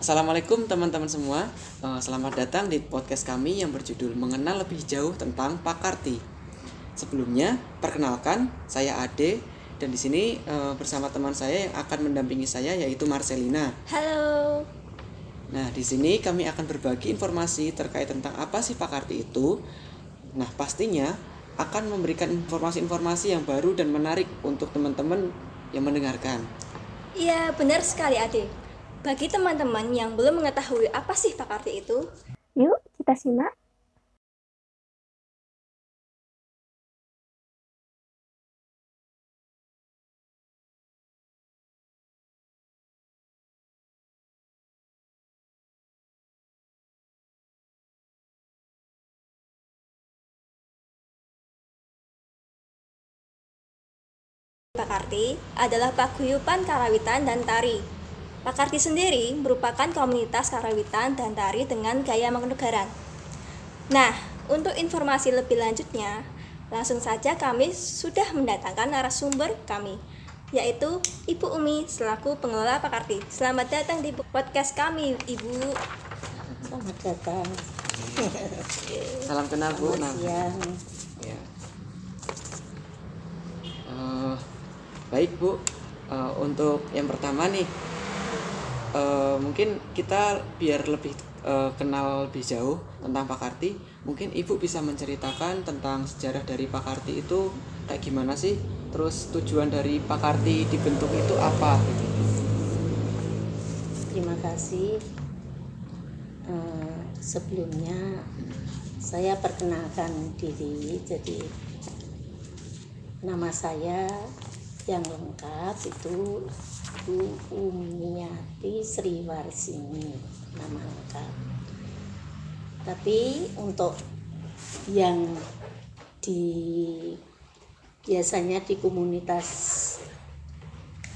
Assalamualaikum teman-teman semua. Eh, Selamat datang di podcast kami yang berjudul Mengenal Lebih Jauh tentang Pakarti. Sebelumnya, perkenalkan saya Ade dan di sini eh, bersama teman saya yang akan mendampingi saya yaitu Marcelina. Halo. Nah, di sini kami akan berbagi informasi terkait tentang apa sih Pakarti itu. Nah, pastinya akan memberikan informasi-informasi yang baru dan menarik untuk teman-teman yang mendengarkan. Iya, benar sekali Ade. Bagi teman-teman yang belum mengetahui apa sih Pakarti itu, Yuk, kita simak. Pakarti adalah paguyuban karawitan dan tari. Pakarti sendiri merupakan komunitas karawitan dan tari dengan gaya mangkunegaran. Nah, untuk informasi lebih lanjutnya, langsung saja kami sudah mendatangkan narasumber kami, yaitu Ibu Umi selaku pengelola Pakarti. Selamat datang di podcast kami, Ibu. Selamat datang. Salam kenal Bu. Selamat Nah, siang. Ya. Eh, baik Bu, Eh, untuk yang pertama nih, eh, mungkin kita biar lebih eh, kenal lebih jauh tentang Pakarti, mungkin Ibu bisa menceritakan tentang sejarah dari Pakarti itu kayak gimana sih? Terus tujuan dari Pakarti dibentuk itu apa? Terima kasih. Eh, sebelumnya saya perkenalkan diri. Jadi nama saya yang lengkap itu Bu Umiati Sriwarsini nama lengkap. Tapi untuk yang di biasanya di komunitas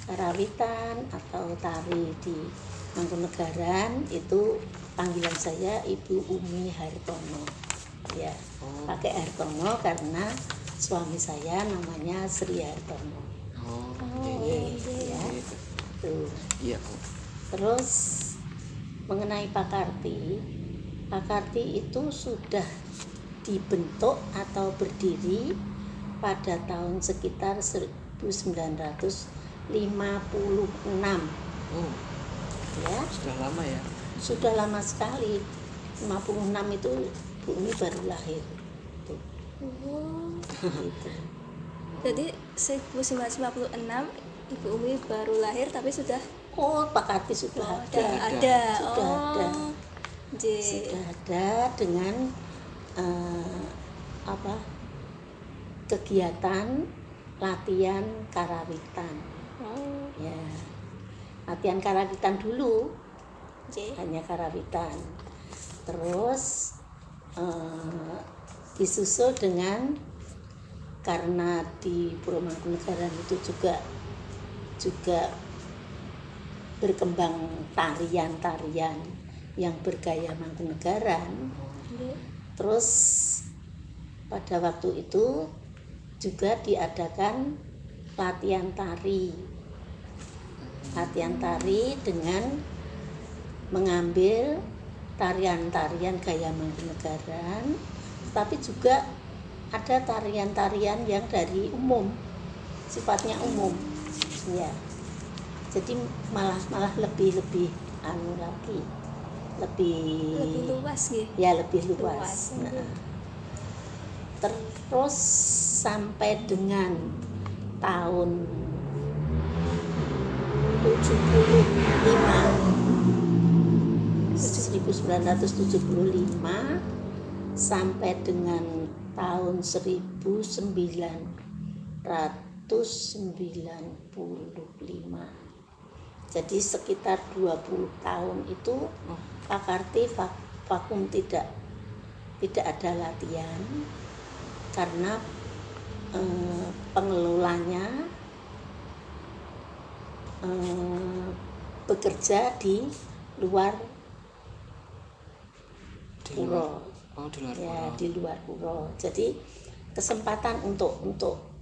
karawitan atau tari di Mangkunegaran itu panggilan saya Ibu Umi Hartono ya Oh. pakai Hartono karena suami saya namanya Sri Hartono Oh, Iya, ya gitu. Tuh Iya, terus mengenai Pakarti Pakarti itu sudah dibentuk atau berdiri pada tahun sekitar 1956 Oh, ya. Sudah lama ya. sudah lama sekali. 56 itu Bu Umi baru lahir. Tuh, Oh, gitu. jadi 1956 Ibu Umi baru lahir tapi sudah oh Pak Karti sudah Oh, ada ada, ada. Sudah oh. ada. J. sudah ada dengan eh, apa kegiatan latihan karawitan Oh, ya latihan karawitan dulu J. hanya karawitan terus eh, disusul dengan karena di Purwomangkunegaran itu juga juga berkembang tarian-tarian yang bergaya Mangkunegaran terus pada waktu itu juga diadakan latihan tari. Latihan tari dengan mengambil tarian-tarian gaya Mangkunegaran tapi juga ada tarian-tarian yang dari umum sifatnya umum ya jadi malah malah lebih lebih anu lagi lebih Lebih luas gitu. ya lebih luas, Luas, Nah, terus sampai dengan tahun 75 1975 sampai dengan tahun 1995 jadi sekitar 20 tahun itu Pak Karti vak- vakum tidak tidak ada latihan karena eh, pengelolanya eh, bekerja di luar Di puro Oh, di luar ya di luar puro jadi kesempatan untuk untuk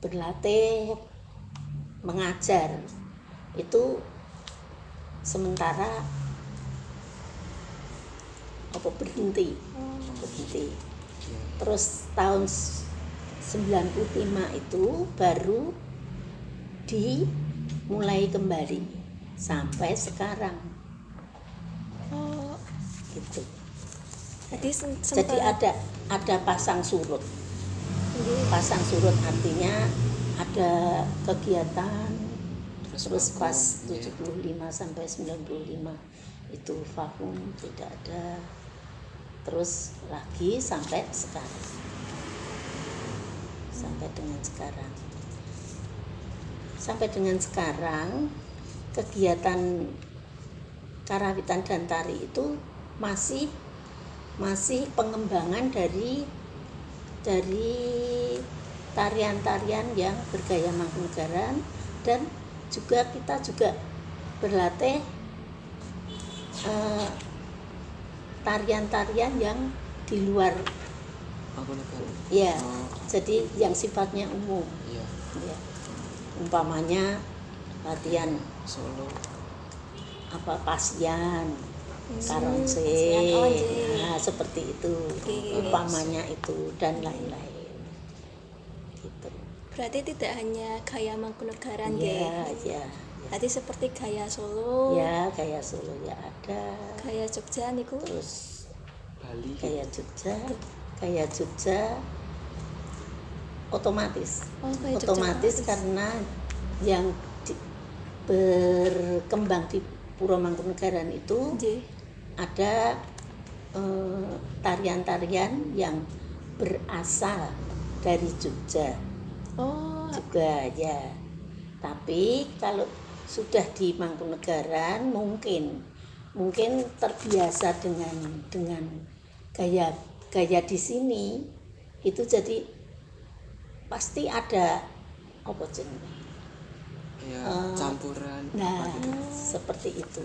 berlatih mengajar. Itu sementara apa berhenti Oh. berhenti. Terus tahun s- 95 itu baru dimulai kembali sampai sekarang. Oh, gitu. Jadi jadi ada ada pasang surut. Pasang surut artinya ada kegiatan Terus terus pas iya. 75 sampai 95 itu vakum tidak ada terus lagi sampai sekarang sampai dengan sekarang sampai dengan sekarang kegiatan karawitan dan tari itu masih masih pengembangan dari dari tarian-tarian yang bergaya mangkunegaran dan juga kita juga berlatih eh, tarian-tarian yang di luar Mangkunegaran. ya Oh, jadi yang sifatnya umum iya. ya umpamanya latihan Solo. apa pasian oh, iya. nah seperti itu Oke. umpamanya itu dan lain-lain gitu berarti tidak hanya gaya Mangkunegaran ya nggih. ya Berarti seperti gaya Solo, ya kayak Solo ya ada gaya Jogja niku. terus Bali. kayak Jogja kayak Jogja otomatis Oh, gaya Jogja otomatis karena yang di- berkembang di Puro Mangkunegaran itu ada eh, tarian-tarian yang berasal dari Jogja Oh, juga ya. Tapi kalau sudah di Mangkunegaran mungkin mungkin terbiasa dengan dengan gaya gaya di sini itu jadi pasti ada apa jenenge? Ya, Eh, campuran. Nah, apa gitu. seperti itu.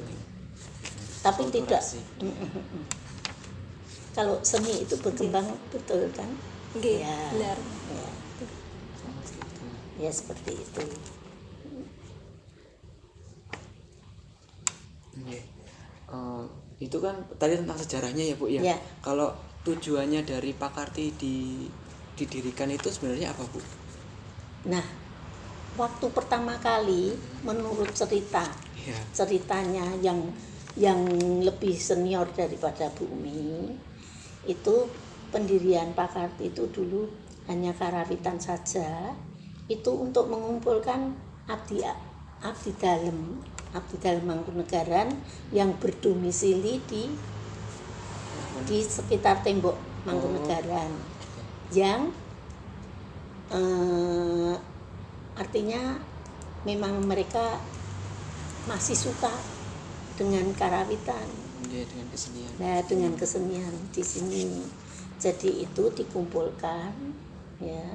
Tapi tidak kalau seni itu berkembang betul kan? nggih, Ya. benar. Ya, ya seperti itu. Iya. Eh, itu kan tadi tentang sejarahnya ya Bu ya. Ya. Kalau tujuannya dari Pakarti di didirikan itu sebenarnya apa Bu? Nah, waktu pertama kali menurut cerita Ya. ceritanya yang yang lebih senior daripada Bu Umi itu pendirian Pakarti itu dulu hanya karawitan saja. Itu untuk mengumpulkan abdi abdi dalam abdi dalam Mangkunegaran yang berdomisili di di sekitar tembok Mangkunegaran yang eh, artinya memang mereka masih suka dengan karawitan. Ya, dengan kesenian. nah dengan kesenian di sini. Jadi itu dikumpulkan ya.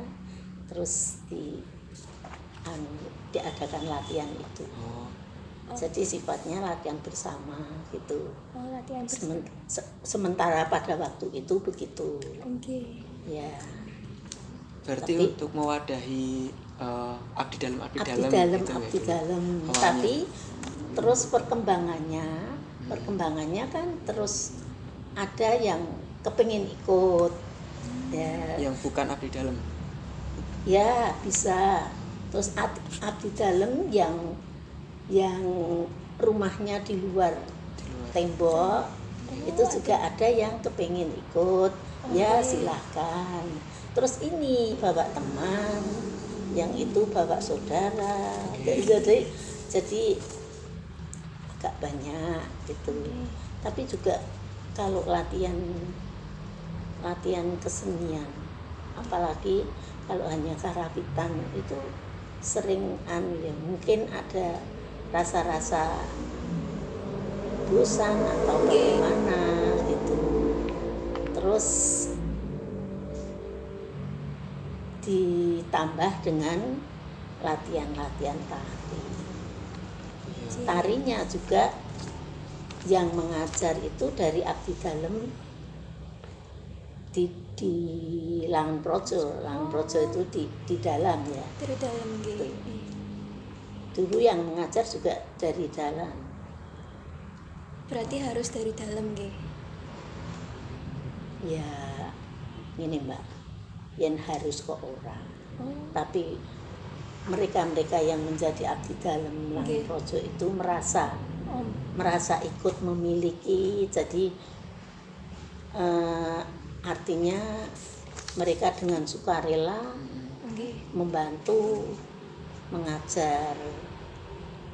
Terus di anu, diadakan latihan itu. Oh, jadi sifatnya latihan bersama gitu. Oh, latihan bersama. Semen- se- sementara pada waktu itu begitu. Nggih. ya. Berarti Tapi- untuk mewadahi eh, abdi dalam abdi, abdi dalam dalam gitu ya, abdi Bu? dalam Awalnya. tapi terus perkembangannya perkembangannya kan terus ada yang kepingin ikut ya yang bukan abdi dalam. ya bisa terus ab- abdi dalam yang yang rumahnya di luar di luar. tembok itu juga ada yang kepingin ikut ya silahkan terus ini bawa teman yang itu bawa saudara. Jadi jadi agak banyak gitu. Tapi juga kalau latihan latihan kesenian apalagi kalau hanya karawitan itu sering anu ya mungkin ada rasa-rasa bosan atau bagaimana gitu. Terus ditambah dengan latihan-latihan tari. Iya. tarinya juga yang mengajar itu dari abdi dalam di di Langan Projo. Langan Projo itu di di dalam ya. Dari dalam nggih. dulu yang mengajar juga dari dalam. Berarti harus dari dalam nggih. ya ini mbak yang harus ke orang Oh, tapi mereka-mereka yang menjadi abdi dalam langit projo itu merasa oh, merasa ikut memiliki. Jadi eh, artinya mereka dengan sukarela nggih. membantu mengajar.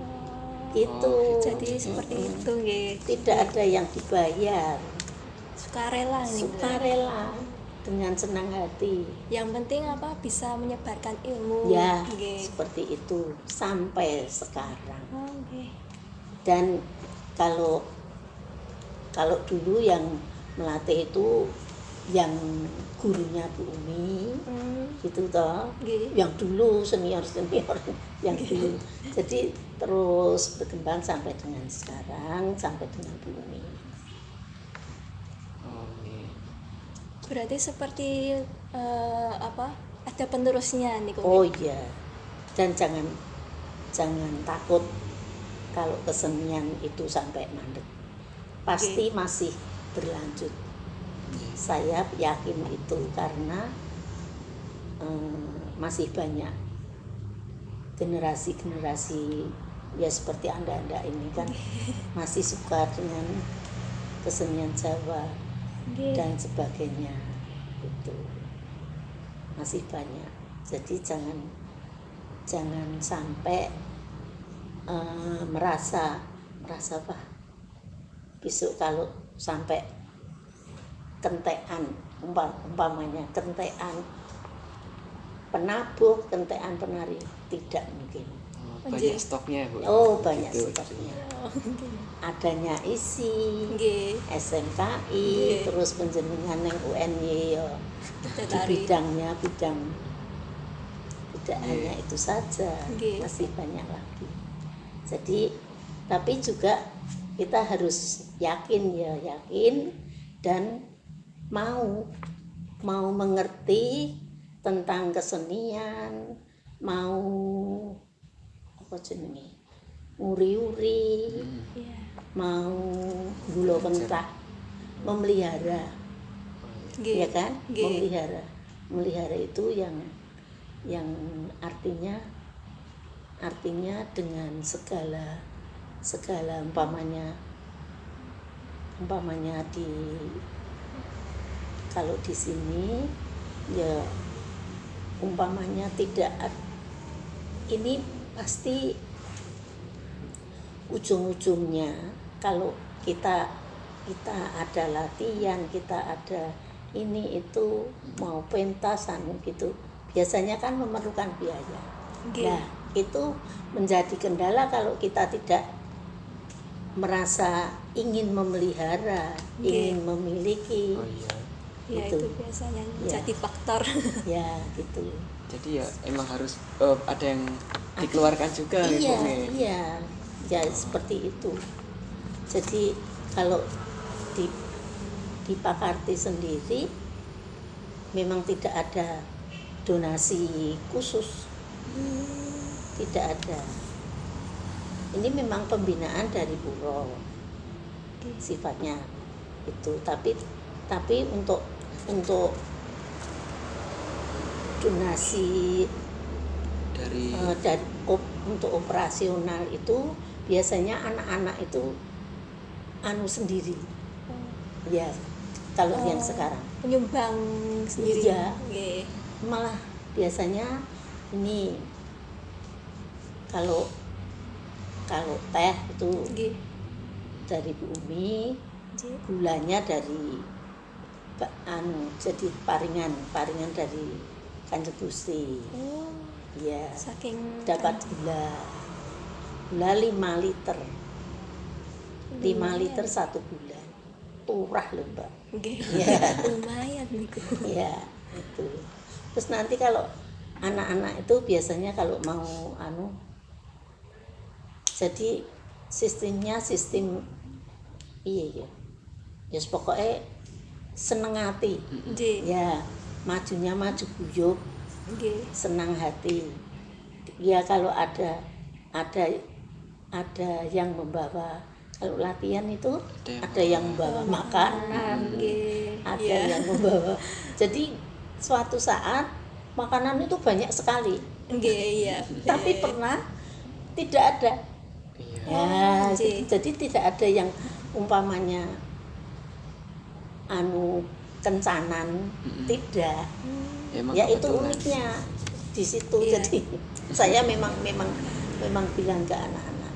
Oh, itu. Jadi seperti itu nggih. tidak ada yang dibayar. Sukarela nih. Dengan senang hati Yang penting apa bisa menyebarkan ilmu. ya Nggih. seperti itu sampai sekarang nggih. dan kalau kalau dulu yang melatih itu yang gurunya Bu Umi Hmm, gitu toh nggih. yang dulu senior senior yang dulu jadi terus berkembang sampai dengan sekarang sampai dengan Bu Umi Oke. Berarti seperti eh, apa? Ada penerusnya nih kok. oh iya. Dan jangan jangan takut kalau kesenian itu sampai mandek. Pasti masih berlanjut. Saya yakin itu karena eh, masih banyak generasi-generasi ya seperti anda-anda ini kan masih suka dengan kesenian Jawa Nggih. dan sebagainya itu masih banyak jadi jangan jangan sampai eh, merasa merasa apa besok kalau sampai kentean umpam- umpamanya kentean penabuh kentean penari tidak mungkin. Banyak stoknya bu oh banyak Gitu. stoknya adanya isi Nggih. SMKI Nggih. terus penjenengan yang UNY ya di Tari. bidangnya bidang tidak Nggih. hanya itu saja Nggih. masih banyak lagi jadi tapi juga kita harus yakin ya yakin dan mau mau mengerti tentang kesenian mau apa jenenge? Uri-uri. Iya. mau gula pentah memelihara. Nggih. ya kan? Nggih. memelihara. Memelihara itu yang yang artinya artinya dengan segala segala umpamanya umpamanya di kalau di sini ya umpamanya tidak ini pasti ujung-ujungnya kalau kita kita ada latihan kita ada ini itu mau pentasan gitu biasanya kan memerlukan biaya Nggih. nah itu menjadi kendala kalau kita tidak merasa ingin memelihara Nggih. ingin memiliki oh iya Ya Gitu. itu biasanya Ya. jadi faktor. ya gitu jadi ya emang harus eh, ada yang dikeluarkan juga iya nih. iya. Ya seperti itu. Jadi kalau di di Pakarti sendiri memang tidak ada donasi khusus. Tidak ada. Ini memang pembinaan dari Puro sifatnya itu. Tapi tapi untuk untuk donasi dari Eh, op- untuk operasional itu biasanya anak-anak itu anu sendiri ya kalau yang Oh. sekarang Penyumbang sendiri. Iya. Nggih. malah biasanya ini kalau kalau teh itu Nggih. dari Bu Umi Nggih. gulanya dari anu jadi paringan paringan dari Kanjeng Gusti Oh, ya saking dapat gula. Gula 5 liter. 5 Lumayan. liter satu bulan turah loh mbak. Iya. Lumayan niku. ya itu. Terus nanti kalau anak-anak itu biasanya kalau mau anu jadi sistemnya sistem iya ya ya pokoknya seneng hati. Ya majunya maju guyup Nggih. senang hati ya kalau ada ada ada yang membawa kalau latihan itu Ada yang ada yang membawa makanan Nggih. ada Iya. yang membawa jadi suatu saat makanan itu banyak sekali Nggih, iya. tapi pernah tidak ada Iya. ya jadi, Ji. jadi tidak ada yang umpamanya anu kencanan tidak. Emang ya itu uniknya di situ. Iya. jadi saya memang memang memang bilang ke anak-anak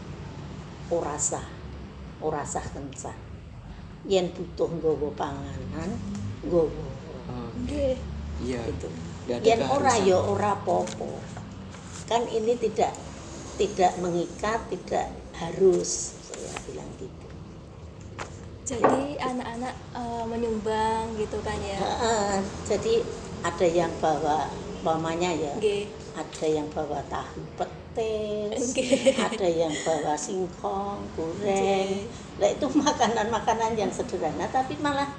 orasa orasa kencan. Yen butuh nggowo panganan Oh, Nggih. iya. itu yen ora keharusan. ya ora popo kan ini tidak tidak mengikat tidak harus saya bilang gitu Jadi anak-anak eh, menyumbang gitu kan ya. Heeh, jadi ada yang bawa mamanya ya Nggih. ada yang bawa tahu petis Oke. ada yang bawa singkong goreng nah itu makanan-makanan yang sederhana tapi malah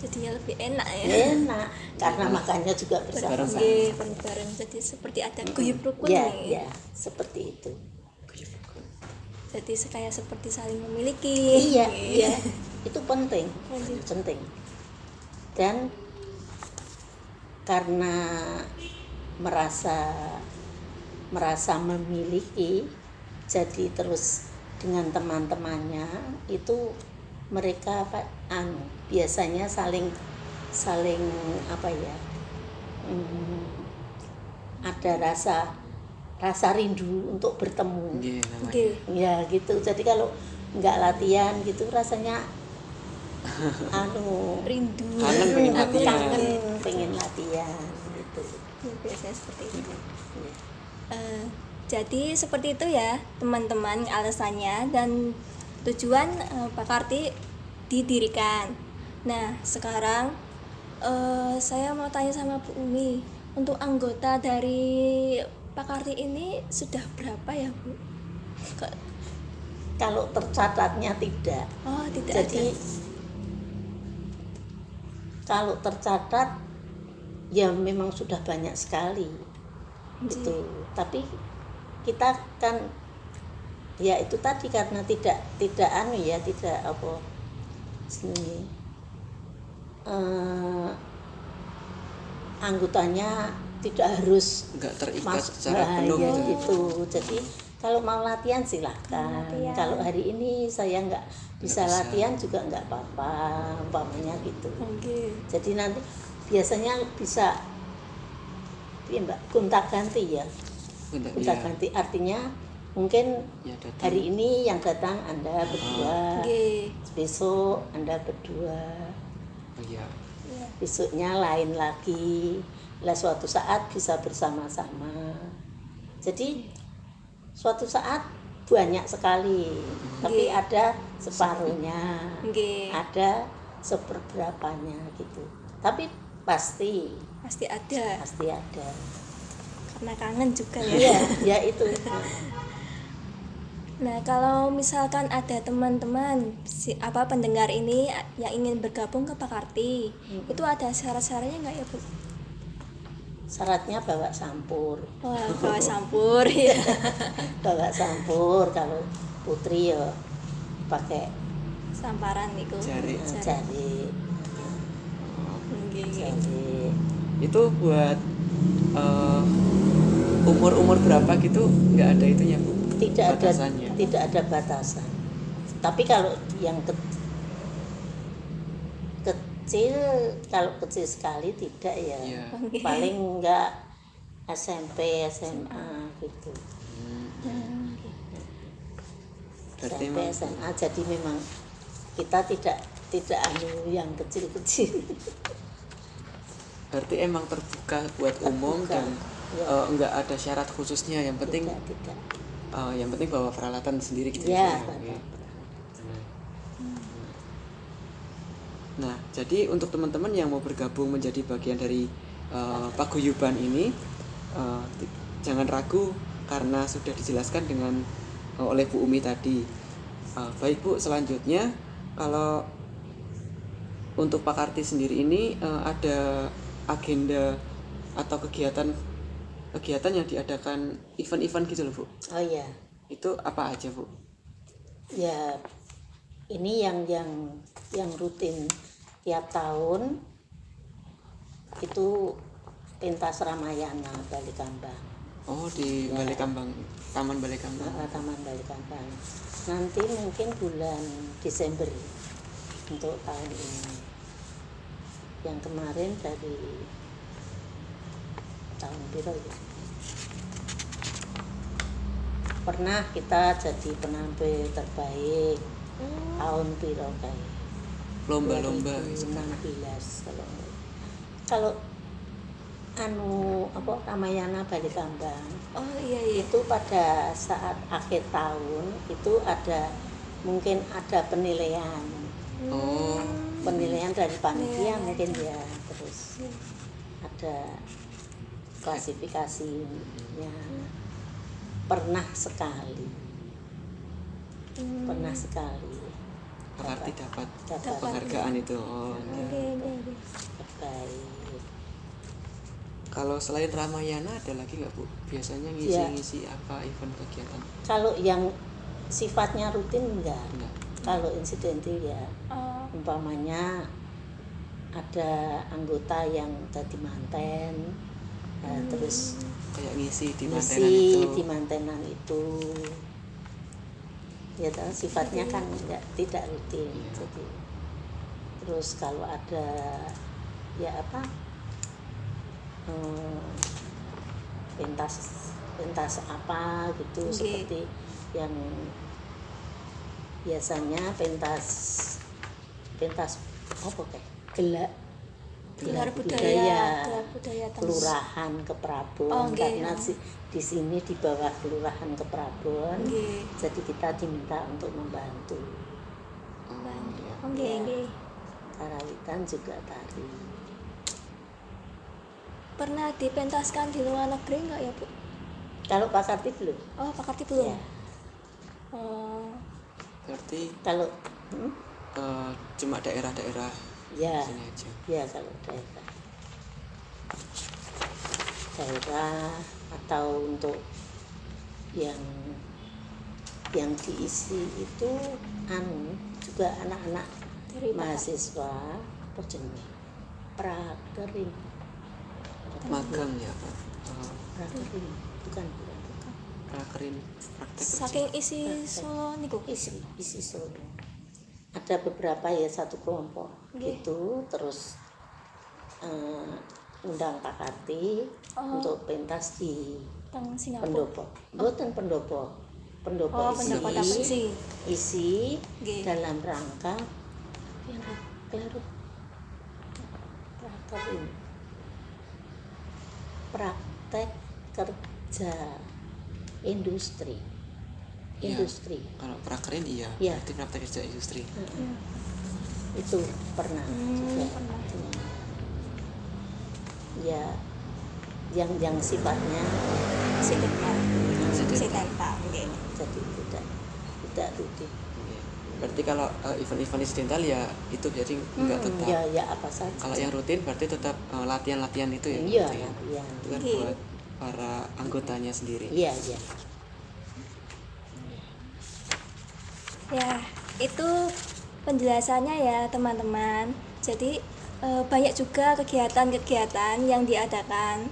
Jadinya lebih enak ya. enak karena makannya juga bersama-sama Nggih, bareng-bareng. Jadi seperti ada guyup rukun ya nih. ya seperti itu Jadi kayak seperti saling memiliki. iya iya itu penting Penting. penting dan karena merasa merasa memiliki jadi terus dengan teman-temannya itu mereka apa anu biasanya saling saling apa ya hmm, ada rasa rasa rindu untuk bertemu namanya. Nggih. ya gitu jadi kalau nggak latihan gitu rasanya anu Rindu. Kangen pengen latihan. kangen pengen latihan gitu Ya, biasanya seperti itu. Ya. Eh, jadi seperti itu ya teman-teman alasannya dan tujuan eh, Pak Karti didirikan. Nah sekarang eh, saya mau tanya sama Bu Umi untuk anggota dari Pak Karti ini sudah berapa ya Bu? Ke- kalau tercatatnya tidak oh tidak jadi ada. Kalau tercatat ya memang sudah banyak sekali itu tapi kita kan ya itu tadi karena tidak tidak anu ya tidak apa sini eh, anggotanya tidak harus Nggak terikat Mas, secara nah, penuh ya gitu. gitu. Jadi kalau mau latihan silahkan. Latihan. Kalau hari ini saya nggak bisa, bisa. latihan juga nggak apa-apa, umpamanya gitu. Oke. Jadi nanti biasanya bisa, iya mbak, gonta ganti ya, gonta iya. ganti artinya mungkin Ya, datang. hari ini yang datang anda berdua, Oke. besok anda berdua, Oh, iya. Ya. besoknya lain lagi lah suatu saat bisa bersama-sama jadi suatu saat banyak sekali. Tapi ada separuhnya Nggih. ada seperberapanya gitu. Tapi pasti. Pasti ada. Pasti ada. Karena kangen juga ya. iya ya itu. Nah, kalau misalkan ada teman-teman si apa pendengar ini yang ingin bergabung ke Pak Karti, itu ada syarat-syaratnya nggak ya, Bu? Syaratnya bawa sampur Wah, bawa sampur ya. bawa sampur kalau putri ya pakai Samparan niku. Jari. jari nggih. jari Itu buat eh, umur-umur berapa gitu nggak ada itunya bu? tidak ada Batasannya. tidak ada batasan tapi kalau yang ke- kecil kalau kecil sekali tidak ya Iya. Oke. paling enggak SMP SMA gitu Hmm, Berarti SMP SMA jadi memang kita tidak tidak anu yang kecil-kecil berarti emang terbuka buat umum Terbuka, dan iya. eh, nggak ada syarat khususnya. Yang penting tidak tidak eh, yang penting bawa peralatan sendiri gitu. ya ya. Jadi untuk teman-teman yang mau bergabung menjadi bagian dari uh, paguyuban ini, uh, jangan ragu karena sudah dijelaskan dengan uh, oleh Bu Umi tadi. Uh, baik Bu, selanjutnya kalau untuk Pak Karti sendiri ini uh, ada agenda atau kegiatan kegiatan yang diadakan event-event gitu loh Bu. oh ya Itu apa aja Bu? ya ini yang yang yang rutin tiap tahun itu pentas Ramayana Balikambang. Oh di Ya. Balai Kambang, Taman Balai Kambang. Nah, Taman Balikambang. Nanti mungkin bulan Desember untuk tahun ini. Yang kemarin dari tahun biru ya? Pernah kita jadi penampil terbaik tahun biru kayak Lomba-lomba. 2016 kalau kalau anu apa Ramayana Balikambang Oh iya iya. itu pada saat akhir tahun itu ada mungkin ada penilaian Oh, penilaian dari panitia Penilaian. mungkin ya terus ada klasifikasinya pernah sekali Hmm. pernah sekali Pak Karti dapat dapat penghargaan itu. Oh. Terbaik Kalau selain Ramayana ada lagi nggak Bu? Biasanya Iya. ngisi-ngisi apa event kegiatan? kalau yang sifatnya rutin enggak Enggak. kalau insidentil ya Oh, umpamanya ada anggota yang jadi manten nah, terus Kayak ngisi di mantenan ngisi itu. di mantenan itu ya tahu sifatnya kan enggak tidak rutin. Jadi terus kalau ada ya apa eh, pentas pentas apa gitu Oke. seperti yang biasanya pentas pentas apa kayak gelak gelar budaya, budaya gelar budaya kelurahan ke Prabon Oh, nggih, karena si- di sini di bawah kelurahan ke Prabon Nggih. jadi kita diminta untuk membantu Oh, iya. Oke oke. karawitan juga tari Pernah dipentaskan di luar negeri nggak ya bu? kalau Pak Karti belum Oh Pak Karti belum. ya Oh, Berarti kalau hmm? eh, cuma daerah-daerah ya. Ya kalau daerah. Daerah atau untuk yang yang diisi itu anu juga anak-anak mahasiswa apa jenis prakerin Magang ya Pak. Oh, prakerin bukan bukan prakerin praktek saking isi Solo niku. isi isi solo ada beberapa ya satu kelompok. Nggih. gitu terus eh, undang Pak Karti Oh. untuk pentas di Teng pendopo. Bukan pendopo. Pendopo Oh isi. Sih? isi Nggih. dalam rangka yang prakerin praktek kerja industri Iya. industri Kalau prakerin iya, Iya. berarti praktek kerja industri. Hmm. itu pernah Hmm, juga pernah. ya yang yang sifatnya. Sidental. Oke. jadi tidak tidak rutin Iya. Berarti kalau eh, event-event insidental ya itu jadi Hmm, tetap. ya ya apa saja Kalau yang rutin berarti tetap eh, latihan-latihan itu ya. iya gitu ya. iya Itu kan Iya. buat para anggotanya sendiri. iya iya Ya, itu penjelasannya ya teman-teman. Jadi eh, banyak juga kegiatan-kegiatan yang diadakan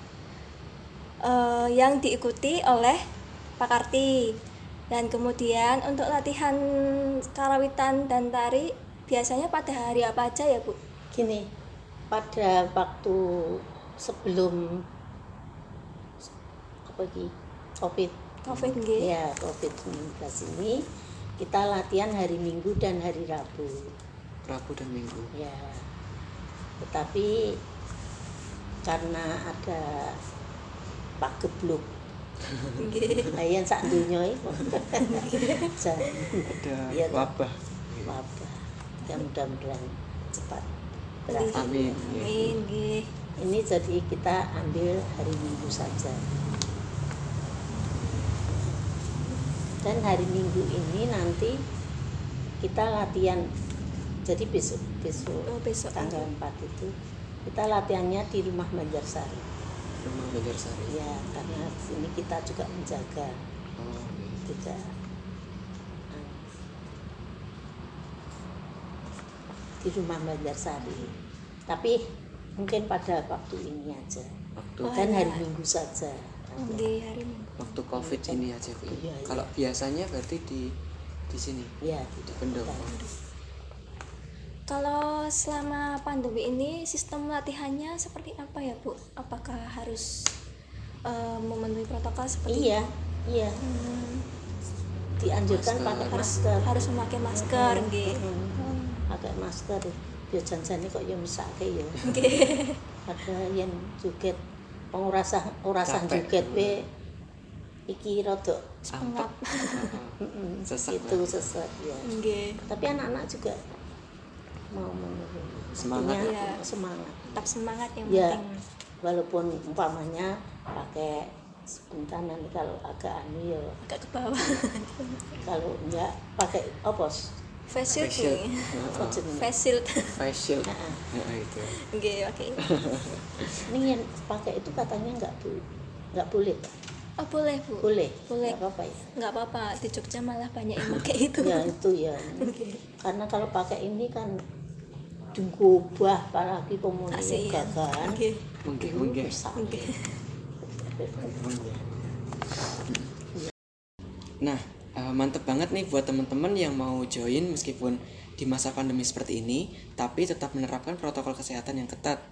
eh, yang diikuti oleh Pak Karti. Dan kemudian untuk latihan karawitan dan tari biasanya pada hari apa aja ya Bu? gini pada waktu sebelum apa lagi covid Covid ya covid 19 ini kita latihan hari minggu dan hari rabu Rabu dan Minggu. ya tetapi karena ada pak gebluk ayan sak Jan, Ada Pak. wabah. wabah ya mudah-mudahan cepat berakhir Amin. Amin nggih. ini jadi kita ambil hari minggu saja dan hari minggu ini nanti kita latihan jadi besok besok Oh, besok tanggal 4 itu kita latihannya di rumah Banjarsari Rumah Banjarsari. ya karena sini kita juga menjaga Oh, iya. tidak di rumah Banjarsari tapi mungkin pada waktu ini aja waktu Oh, dan iya. hari Minggu saja di hari Minggu. Waktu covid ini aja bu. Iya, iya. kalau biasanya berarti di di sini? Ya di pendopo Kalau selama pandemi ini sistem latihannya seperti apa ya Bu? Apakah harus eh, memenuhi protokol seperti iya iya. Hmm, dianjurkan Masker. pakai harus masker. Harus memakai masker, nggih. Mm, pakai masker. Ya janjane kok ya mesake ya. Nggih. ada yang joget pengurasa urasan joget we iki rada mm, Sesek itu sesek ya Nggih. tapi anak-anak juga mau menurun Semangat. Artinya, Iya. semangat Tetap semangat yang ya penting. walaupun umpamanya pakai sebentar nanti kalau agak anu ya Agak ke bawah. kalau enggak pakai apa Face shield. Face shield. Face itu Nggih, oke. ini yang pakai itu katanya nggak bu nggak boleh Oh, boleh, Bu. boleh Boleh. nggak apa-apa ya Nggak apa-apa, di Jogja malah banyak yang pakai itu. ya itu ya karena kalau pakai ini kan digubah apalagi ya. gagan Nggih. mungkin mungkin Nggih. Nah, eh, mantep banget nih buat teman-teman yang mau join meskipun di masa pandemi seperti ini, tapi tetap menerapkan protokol kesehatan yang ketat